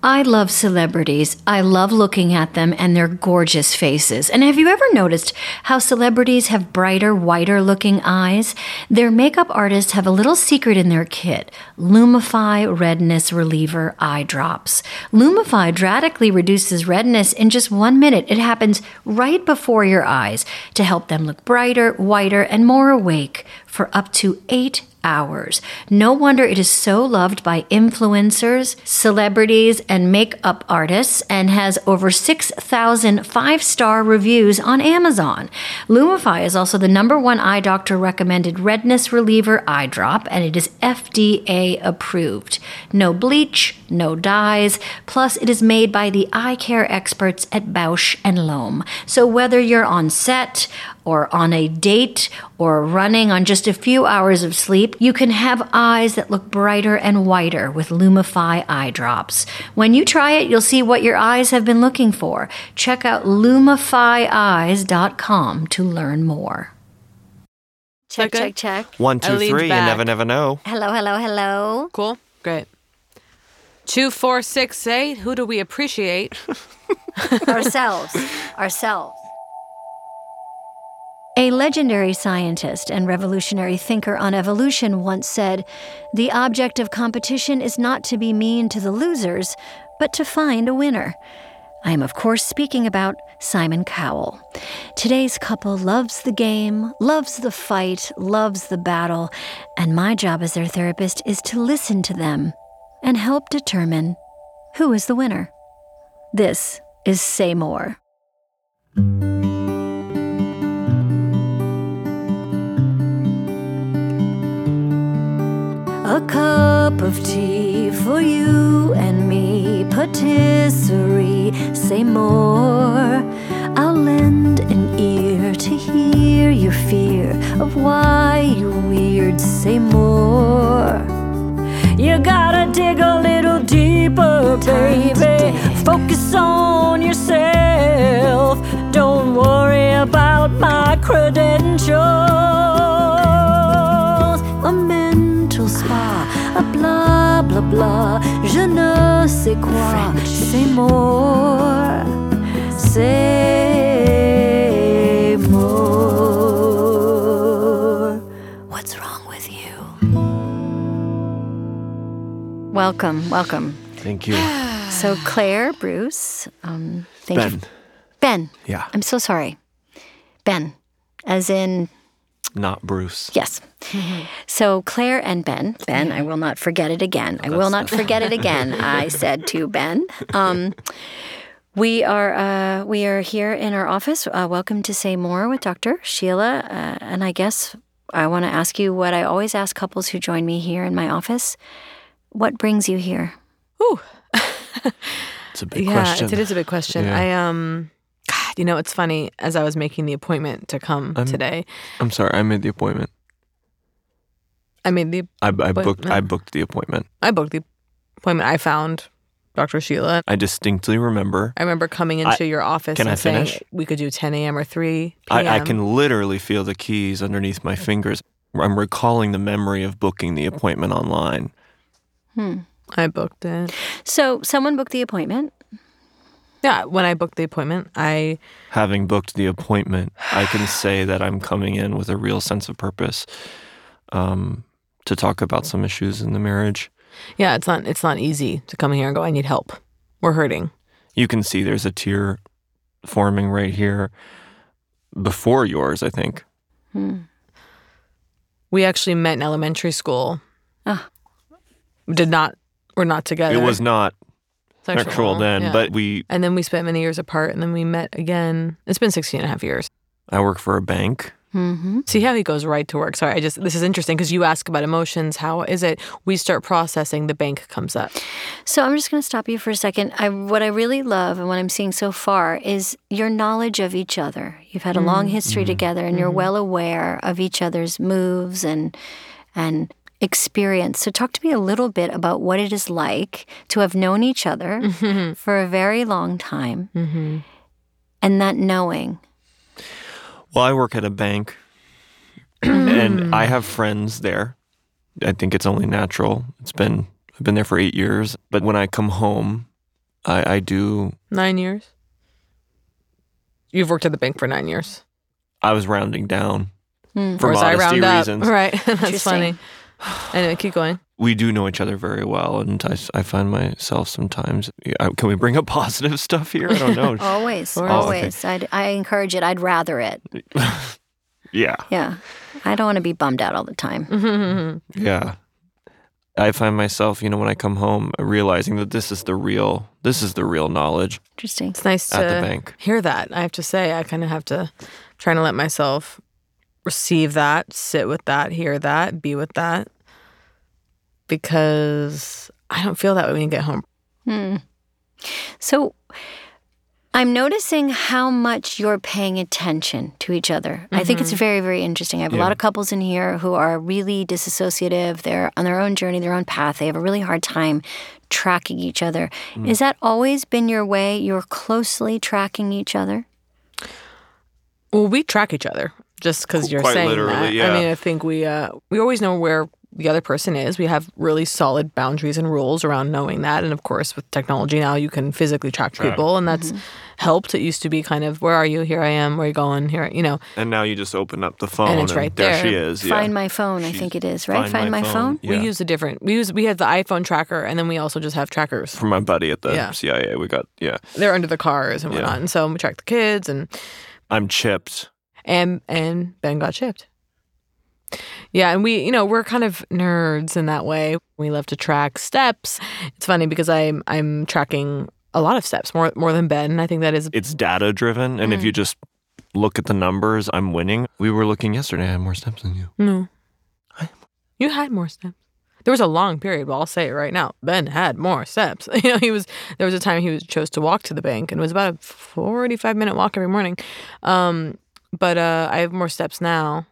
I love celebrities. I love looking at them and their gorgeous faces. And have you ever noticed how celebrities have brighter, whiter looking eyes? Their makeup artists have a little secret in their kit Lumify Redness Reliever Eye Drops. Lumify drastically reduces redness in just one minute. It happens right before your eyes to help them look brighter, whiter, and more awake for up to eight hours. No wonder it is so loved by influencers, celebrities, and makeup artists and has over 6,000 five star reviews on Amazon. Lumify is also the number one eye doctor recommended redness reliever eye drop, and it is FDA approved. No bleach, no dyes, plus, it is made by the eye care experts at Bausch and Lomb. So, whether you're on set, or on a date or running on just a few hours of sleep, you can have eyes that look brighter and whiter with Lumify eye drops. When you try it, you'll see what your eyes have been looking for. Check out lumifyeyes.com to learn more. Check, check, check. One, two, three, two, I leaned three. You never, never know. Hello, hello, hello. Cool. Great. Two, four, six, eight. Who do we appreciate? ourselves. Ourselves. A legendary scientist and revolutionary thinker on evolution once said The object of competition is not to be mean to the losers, but to find a winner. I am, of course, speaking about Simon Cowell. Today's couple loves the game, loves the fight, loves the battle, and my job as their therapist is to listen to them and help determine who is the winner. This is Say More. A cup of tea for you and me, patisserie, say more. I'll lend an ear to hear your fear of why you're weird, say more. You gotta dig a little deeper, baby. Focus on yourself. Don't worry about my credentials. A mental spa, a blah blah blah. Je ne sais quoi. C'est more. Say Welcome, welcome. Thank you. So Claire, Bruce, um, thank Ben. you. Ben. Yeah. I'm so sorry. Ben, as in Not Bruce. yes. So Claire and Ben. Ben, I will not forget it again. I will not forget it again. I said to Ben. Um, we are uh, we are here in our office. Uh, welcome to Say More with Dr. Sheila. Uh, and I guess I want to ask you what I always ask couples who join me here in my office. What brings you here? Ooh. It's a big yeah, question. it is a big question. Yeah. I um, God, you know, it's funny. As I was making the appointment to come I'm- today, I'm sorry. I made the appointment. I made the I, I booked. I booked the appointment. I booked the appointment. I found Dr. Sheila. I distinctly remember. I remember coming into your office can and I saying finish? we could do 10 a.m. or 3 p.m. I, I can literally feel the keys underneath my fingers. I'm recalling the memory of booking the appointment online. Hmm. I booked it. So someone booked the appointment. Yeah, when I booked the appointment, I Having booked the appointment, I can say that I'm coming in with a real sense of purpose um, to talk about some issues in the marriage. yeah, it's not it's not easy to come here and go. I need help. We're hurting. You can see there's a tear forming right here before yours, I think. Hmm. We actually met in elementary school. Ah. Did not. We're not together. It was not Sexual, sexual then, yeah. but we. and then we spent many years apart, and then we met again. It's been 16 and a half years. I work for a bank. Mm-hmm. See how he goes right to work. Sorry, I just this is interesting because you ask about emotions. How is it? We start processing. The bank comes up. So I'm just going to stop you for a second. I, what I really love and what I'm seeing so far is your knowledge of each other. You've had a long mm. history mm-hmm. together, and you're mm-hmm. well aware of each other's moves and and experience. So talk to me a little bit about what it is like to have known each other mm-hmm. for a very long time, mm-hmm. and that knowing. Well, I work at a bank mm. and I have friends there. I think it's only natural. It's been I've been there for 8 years, but when I come home, I, I do. Nine years. You've worked at the bank for nine years. I was rounding down Hmm. for Whereas I modesty round reasons. up. Right. That's funny. Anyway, keep going. We do know each other very well, and I, I find myself sometimes. I- Can we bring up positive stuff here? I don't know. Always, Oh, okay. always. I'd, I encourage it. I'd rather it. yeah, Yeah. I don't want to be bummed out all the time. Mm-hmm. yeah. I find myself, you know, when I come home, realizing that this is the real, this is the real knowledge Interesting. It's nice at to the bank. hear that. I have to say, I kind of have to trying to let myself receive that, sit with that, hear that, be with that, because I don't feel that way when you get home. Hmm. So I'm noticing how much you're paying attention to each other. I think it's very, very interesting. I have a lot of couples in here who are really disassociative. They're on their own journey, their own path. They have a really hard time tracking each other. Is that always been your way? You're closely tracking each other? Well, we track each other just because you're Quite saying literally, that. yeah. I mean, I think we uh, we always know where the other person is. We have really solid boundaries and rules around knowing that. And of course, with technology now, you can physically track people, and that's helped. It used to be kind of, where are you? Here I am. Where are you going? Here, you know. And now you just open up the phone, and it's right there. there. she is. yeah. Find my phone, I think it is, right? Find, my, phone. Yeah. We use a different. We use we have the iPhone tracker, and then we also just have trackers. from my buddy at the Yeah. CIA. We got yeah. They're under the cars and Yeah. whatnot, and so we track the kids, and I'm chipped. And and Ben got shipped. Yeah, and we, you know, we're kind of nerds in that way. We love to track steps. It's funny because I'm I'm tracking a lot of steps more more than Ben. And I think that is It's data driven, and if you just look at the numbers, I'm winning. We were looking yesterday. I had more steps than you. no. I- You had more steps. There was a long period. Well, I'll say it right now. Ben had more steps. You know, he was. There was a time he was chose to walk to the bank, and it was about a forty-five minute walk every morning. Um, but uh, I have more steps now.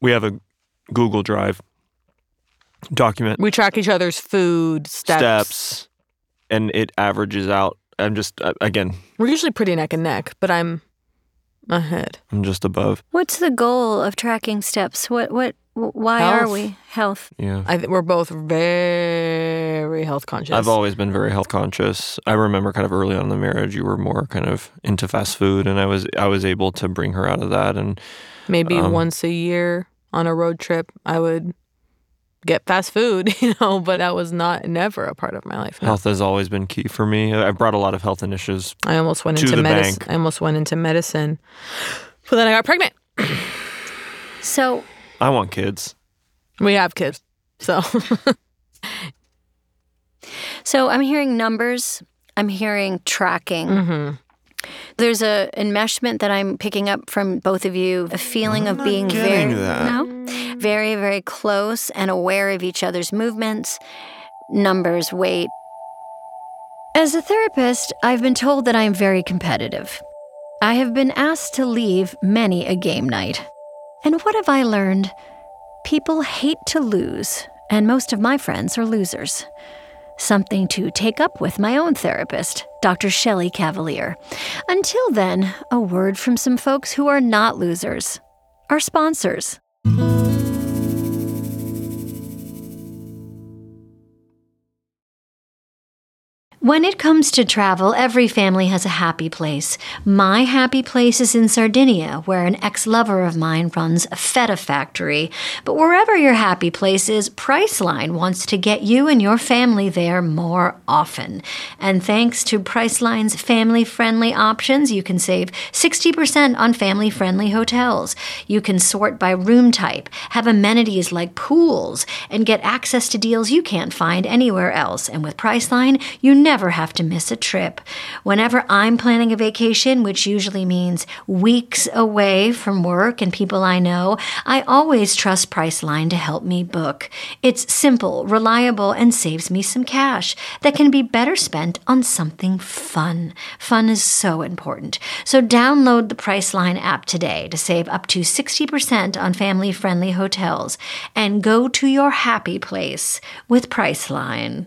We have a Google Drive document We track each other's food steps. steps, and it averages out. I'm just uh, again, We're usually pretty neck and neck, but I'm ahead. I'm just above. What's the goal of tracking steps? What, what, wh- why are we? Health. Yeah. I think we're both very health conscious. I've always been very health conscious. I remember kind of early on in the marriage, you were more kind of into fast food, and I was I was able to bring her out of that. And maybe um, once a year on a road trip, I would get fast food, you know, but that was not never a part of my life. no. health has always been key for me. I've brought a lot of health initiatives. I almost went to into medicine. I almost went into medicine, but then I got pregnant. So I want kids. We have kids, so So I'm hearing numbers. I'm hearing tracking. Mm-hmm. There's a enmeshment that I'm picking up from both of you. A feeling of not being very that. no, very very close and aware of each other's movements, numbers, weight. As a therapist, I've been told that I am very competitive. I have been asked to leave many a game night. And what have I learned? People hate to lose, and most of my friends are losers something to take up with my own therapist, Dr. Shelley Cavalier. Until then, a word from some folks who are not losers, our sponsors. When it comes to travel, every family has a happy place. My happy place is in Sardinia, where an ex lover of mine runs a feta factory. But wherever your happy place is, Priceline wants to get you and your family there more often. And thanks to Priceline's family friendly options, you can save 60% on family friendly hotels. You can sort by room type, have amenities like pools, and get access to deals you can't find anywhere else. And with Priceline, you never have to miss a trip. Whenever I'm planning a vacation, which usually means weeks away from work and people I know, I always trust Priceline to help me book. It's simple, reliable, and saves me some cash that can be better spent on something fun. Fun is so important. So download the Priceline app today to save up to 60% on family friendly hotels and go to your happy place with Priceline.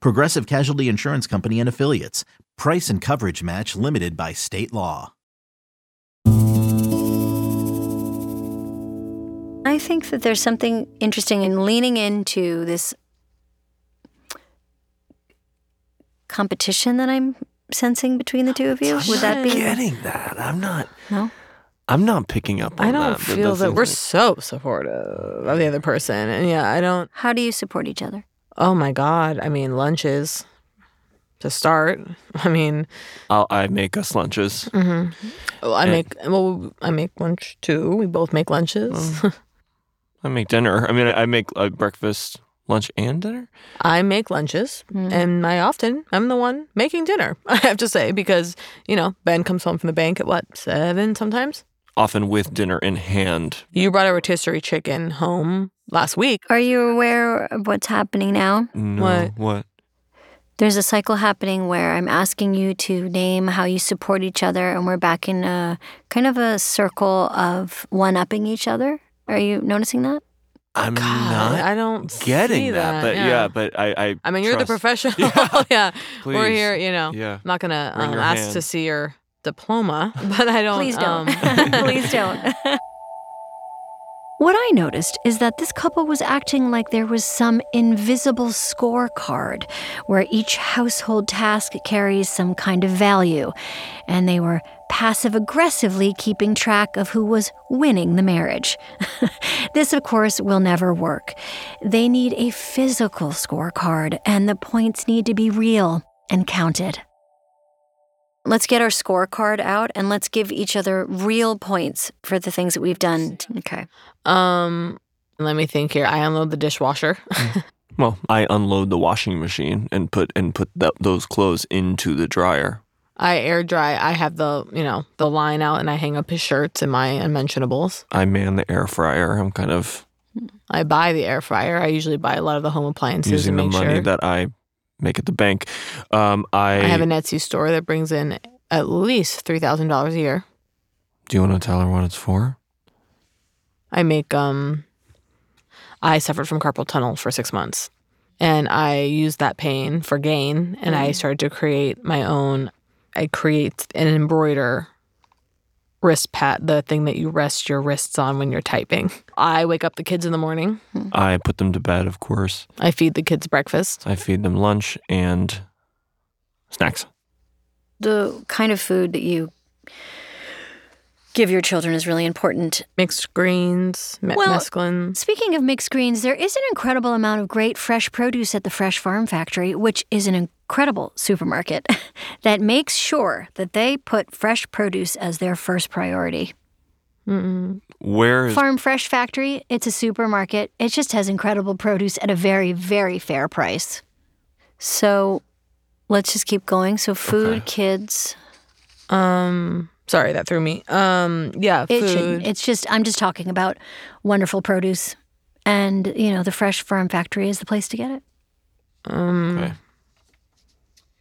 Progressive Casualty Insurance Company and Affiliates. Price and coverage match limited by state law. I think that there's something interesting in leaning into this competition that I'm sensing between the two of you. Would that be getting that? I'm not. no? I'm not picking up on I don't that. That feel that doesn't- we're so supportive of the other person. And yeah, I don't. How do you support each other? Oh my God. I mean, lunches to start. I mean, I'll, I make us lunches. mhm. Well, I And- make, well, I make lunch too. We both make lunches. Oh. I make dinner. I mean, I I make uh, breakfast, lunch, and dinner. I make lunches, and I often I'm the one making dinner. I have to say because you know Ben comes home from the bank at what seven sometimes. Often with dinner in hand. You brought a rotisserie chicken home last week. Are you aware of what's happening now? No, What? What? There's a cycle happening where I'm asking you to name how you support each other, and we're back in a kind of a circle of one upping each other. Are you noticing that? I'm God, not I don't getting see that, but yeah. but I. I, I mean, you're the professional. Yeah, Yeah, please. we're here. You know, Yeah. I'm not gonna um, ask hand. to see your diploma, but I don't. Please don't. um, Please don't. What I noticed is that this couple was acting like there was some invisible scorecard where each household task carries some kind of value, and they were passive aggressively keeping track of who was winning the marriage. this, of course, will never work. They need a physical scorecard, and the points need to be real and counted. Let's get our scorecard out and let's give each other real points for the things that we've done. Okay. um, let me think here. I unload the dishwasher. Well, I unload the washing machine and put and put th- those clothes into the dryer. I air dry. I have the you know the line out, and I hang up his shirts and my unmentionables. I man the air fryer. I'm kind of I buy the air fryer. I usually buy a lot of the home appliances using and the make money sure. that I make at the bank. Um, I, I have an Etsy store that brings in at least three thousand dollars a year. Do you want to tell her what it's for? I make um I suffered from carpal tunnel for 6 months and I used that pain for gain and I started to create my own I create and embroider wrist pad the thing that you rest your wrists on when you're typing. I wake up the kids in the morning. I put them to bed, of course. I feed the kids breakfast. I feed them lunch and snacks. The kind of food that you give your children is really important. Mixed greens, me- Well- mesclun. Speaking of mixed greens, there is an incredible amount of great fresh produce at the Fresh Farm Factory, which is an incredible supermarket that makes sure that they put fresh produce as their first priority. Mm-mm. Where is Farm Fresh Factory, it's a supermarket. It just has incredible produce at a very, very fair price. So let's just keep going. So, food, Okay. kids, Um sorry, that threw me. Um yeah, it food. It's just, I'm just talking about wonderful produce. And, you know, the Fresh Farm Factory is the place to get it. Um Okay.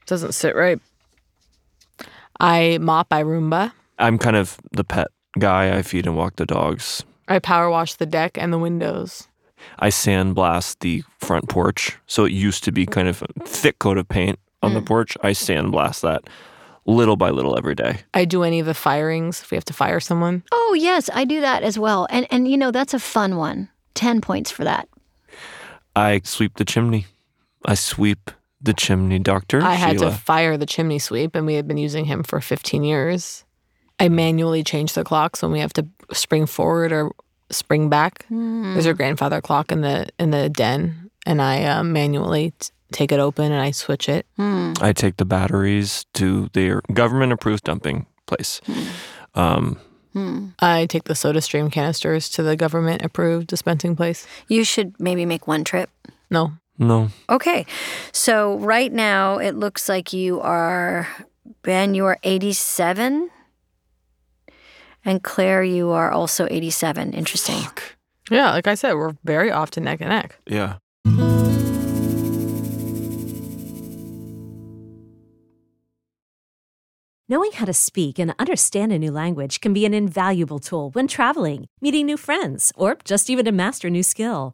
Doesn't sit right. I mop, I Roomba. I'm kind of the pet guy. I feed and walk the dogs. I power wash the deck and the windows. I sandblast the front porch. So it used to be kind of a thick coat of paint on the mm. porch. I sandblast that little by little every day. I do any of the firings if we have to fire someone. Oh, yes, I do that as well. And, and you know, that's a fun one. 10 points for that. I sweep the chimney. I sweep the chimney, Doctor I had Sheila. to fire the chimney sweep and we had been using him for 15 years. I manually change the clocks when we have to spring forward or spring back. There's a grandfather clock in the in the den and I uh, manually t- take it open and I switch it. I take the batteries to their government approved dumping place. Um, I take the soda stream canisters to the government approved dispensing place. You should maybe make one trip. No. No, Okay. So right now it looks like you are Ben, you are 87. And Claire, you are also 87. Interesting. Yeah, like I said, we're very often neck and neck. yeah. Knowing how to speak and understand a new language can be an invaluable tool when traveling, meeting new friends, or just even to master a new skill.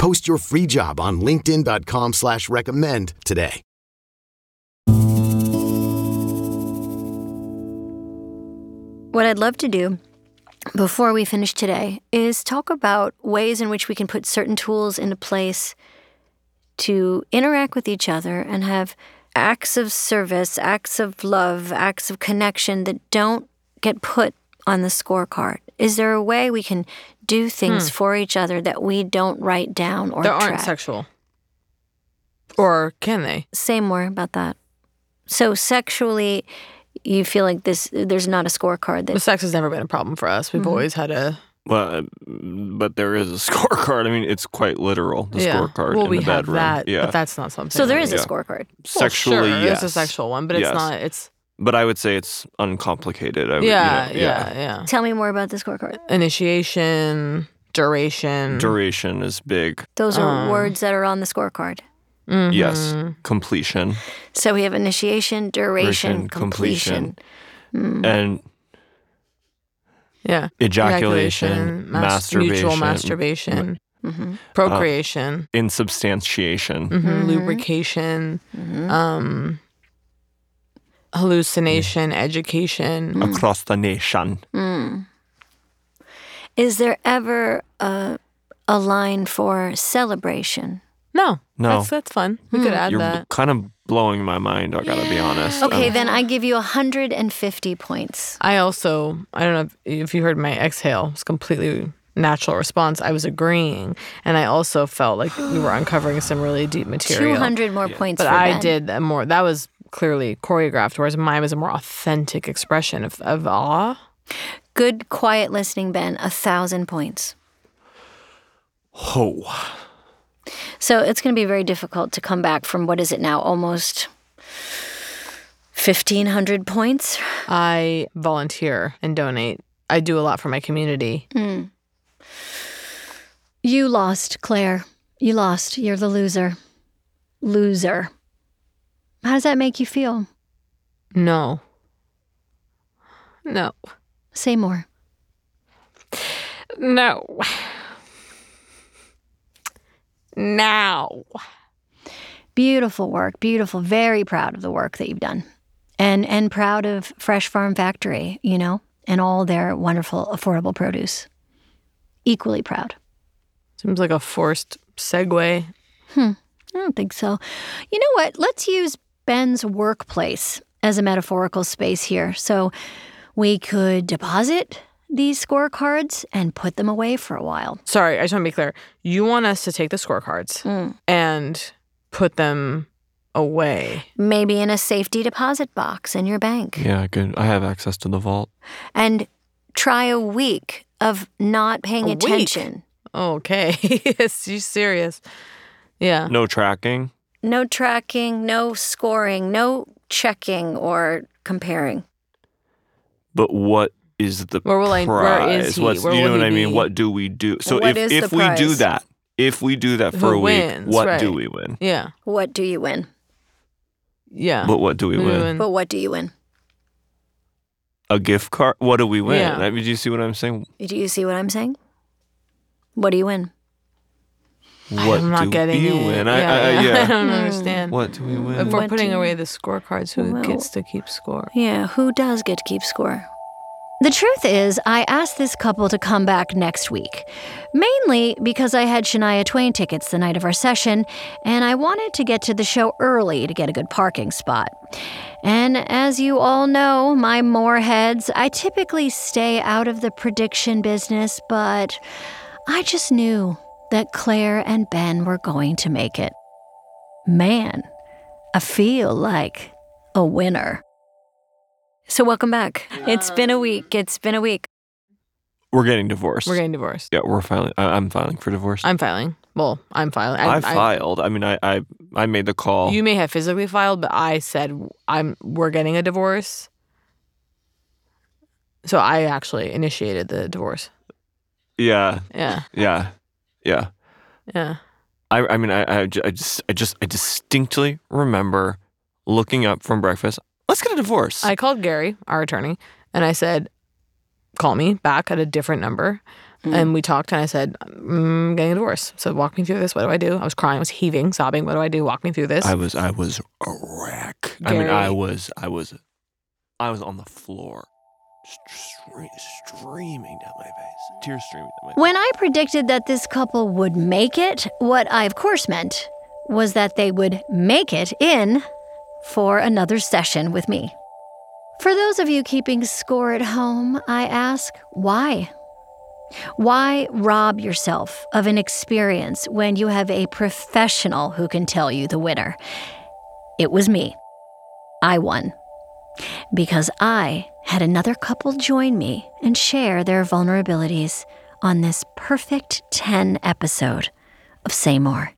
Post your free job on linkedin.com slash recommend today. What I'd love to do before we finish today is talk about ways in which we can put certain tools into place to interact with each other and have acts of service, acts of love, acts of connection that don't get put on the scorecard. Is there a way we can do things for each other that we don't write down or That aren't track? sexual. Or can they? Say more about that. So sexually, you feel like this. There's not a scorecard The that. sex has never been a problem for us. Mm-hmm. We've always had a Well, uh, but there is a scorecard. I mean, it's quite literal. The yeah. scorecard Well, in we the have bedroom. that, yeah, but that's not something. So there is that is we- a Yeah. scorecard. sexually. well, sure, yes. There's a sexual one, but Yes. it's not. It's But I would say it's uncomplicated. I would, yeah, you know, yeah, yeah, Tell me more about the scorecard. Initiation, duration. Duration is big. Those are Um, words that are on the scorecard. Yes. Mm-hmm. Completion. So we have initiation, duration, Duration, completion. And yeah. ejaculation, mas- masturbation, mutual masturbation, Mm-hmm. procreation, insubstantiation. mhm, lubrication, Mm-hmm. um, hallucination, education. Mm. Across the nation. Is there ever a, a line for celebration? No, No. that's that's fun. We could add You're that. kind of blowing my mind, I gotta be honest. Okay, Um, then I give you 150 points. I also, I don't know if, if you heard my exhale, it's completely natural response. I was agreeing, and I also felt like we were uncovering some really deep material. 200 more points but for I Ben. did a more. That was clearly choreographed, whereas mine was a more authentic expression of, of awe. Good, quiet listening, Ben. A thousand points. oh, So it's going to be very difficult to come back from what is it now? Almost 1,500 points. I volunteer and donate. I do a lot for my community. Hmm. You lost, Claire. You lost. You're the loser. Loser. How does that make you feel? No, no, Say more. no. Now. Beautiful work. Beautiful. Very proud of the work that you've done. And and proud of Fresh Farm Factory, you know, and all their wonderful affordable produce. Equally proud. Seems like a forced segue. Hmm. I don't think so. You know what? Let's use Ben's workplace as a metaphorical space here. So we could deposit these scorecards and put them away for a while. Sorry, I just want to be clear. You want us to take the scorecards Mm. and put them away. Maybe in a safety deposit box in your bank. yeah, good. I have access to the vault. And try a week of not paying A week? attention. Okay. yes, you serious. Yeah. No tracking. No tracking, no scoring, no checking or comparing. But what is the Where will I- prize? where is he? What's, Where you know will what I mean? be? What do we do? So What if is if the we do that, if we do that for Who a week, wins, what right. do we win? Yeah. What do you win? Yeah. But what do we We win? win. But what do you win? a gift card. What do we win? Yeah. I mean, do you see what I'm saying? Do you see what I'm saying? What do you win? What I'm not do getting we it. win? I, yeah, I, I- yeah. I don't understand. what do we win? If we're What putting do- away the scorecards, who Well- gets to keep score? Yeah, who does get to keep score? The truth is, I asked this couple to come back next week, mainly because I had Shania Twain tickets the night of our session, and I wanted to get to the show early to get a good parking spot. And as you all know, my moorheads, I typically stay out of the prediction business, but I just knew that Claire and Ben were going to make it. Man, I feel like a winner. So, welcome back. It's been a week. It's been a week. We're getting divorced. We're getting divorced. yeah, we're filing. I, I'm filing for divorce. I'm filing. Well, I'm filing. I, filed. I mean, I, I I made the call. You may have physically filed, but I said I'm. We're getting a divorce. So I actually initiated the divorce. yeah, Yeah, yeah, yeah. yeah. I I mean, I I, just I just I distinctly remember looking up from breakfast. Let's get a divorce. I called Gary, our attorney, and I said, "Call me back at a different number." Mm-hmm. And we talked, and I said, mm, "I'm getting a divorce." So walk me through this. What do I do? I was crying, I was heaving, sobbing. What do I do? Walk me through this. I was I was a wreck. I mean, I was I was I was on the floor, stre- streaming down my face, tears streaming down my face. When I predicted that this couple would make it, what I of course meant was that they would make it in for another session with me. For those of you keeping score at home, I ask, why? Why rob yourself of an experience when you have a professional who can tell you the winner? It was me. I won. Because I had another couple join me and share their vulnerabilities on this perfect 10 episode of Say More.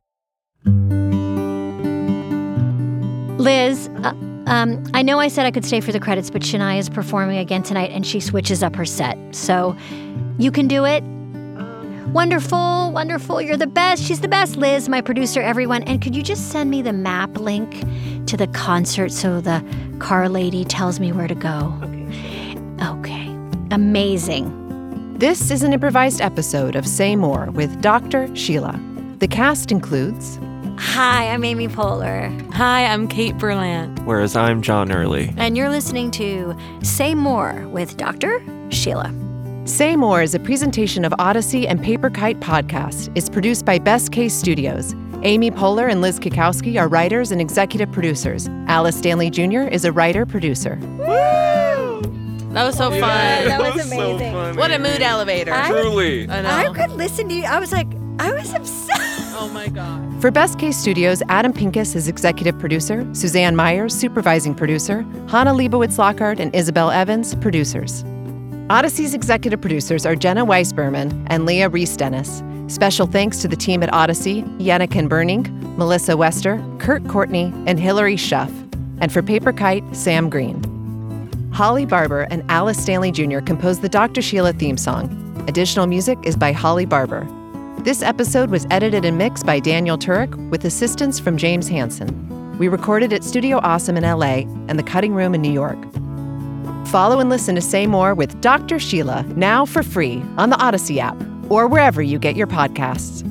Liz, uh, um, I know I said I could stay for the credits, but Shania is performing again tonight and she switches up her set. So you can do it. Wonderful, wonderful. You're the best. She's the best, Liz, my producer, everyone. And could you just send me the map link to the concert so the car lady tells me where to go? Okay. Okay. Amazing. This is an improvised episode of Say More with Dr. Sheila. The cast includes Hi, I'm Amy Poehler, Hi, I'm Kate Berlant. Whereas I'm John Early. and you're listening to Say More with Dr. Sheila. Say More is a presentation of Odyssey and Paper Kite Podcast. It's produced by Best Case Studios. Amy Poehler and Liz Cackowski are writers and executive producers. Alice Stanley Jr. is a writer producer. That was so fun. that was so amazing. funny. What a mood elevator. Truly. I know. I could listen to you. I was like, I was obsessed. oh my god. For Best Case Studios, Adam Pincus is executive producer, Suzanne Myers, supervising producer, Hannah Leibowitz Lockhart, and Isabel Evans, producers. Odyssey's executive producers are Jenna Weiss Berman and Leah Reis-Dennis. Special thanks to the team at Odyssey, Yannick and Burning, Melissa Wester, Kurt Courtney, and Hilary Schuff. And for Paper Kite, Sam Green. Holly Barber and Alice Stanley Jr. composed the Dr. Sheila theme song. Additional music is by Holly Barber. This episode was edited and mixed by Daniel Turek with assistance from James Hansen. We recorded at Studio Awesome in LA and The Cutting Room in New York. Follow and listen to Say More with Dr. Sheila now for free on the Odyssey app or wherever you get your podcasts.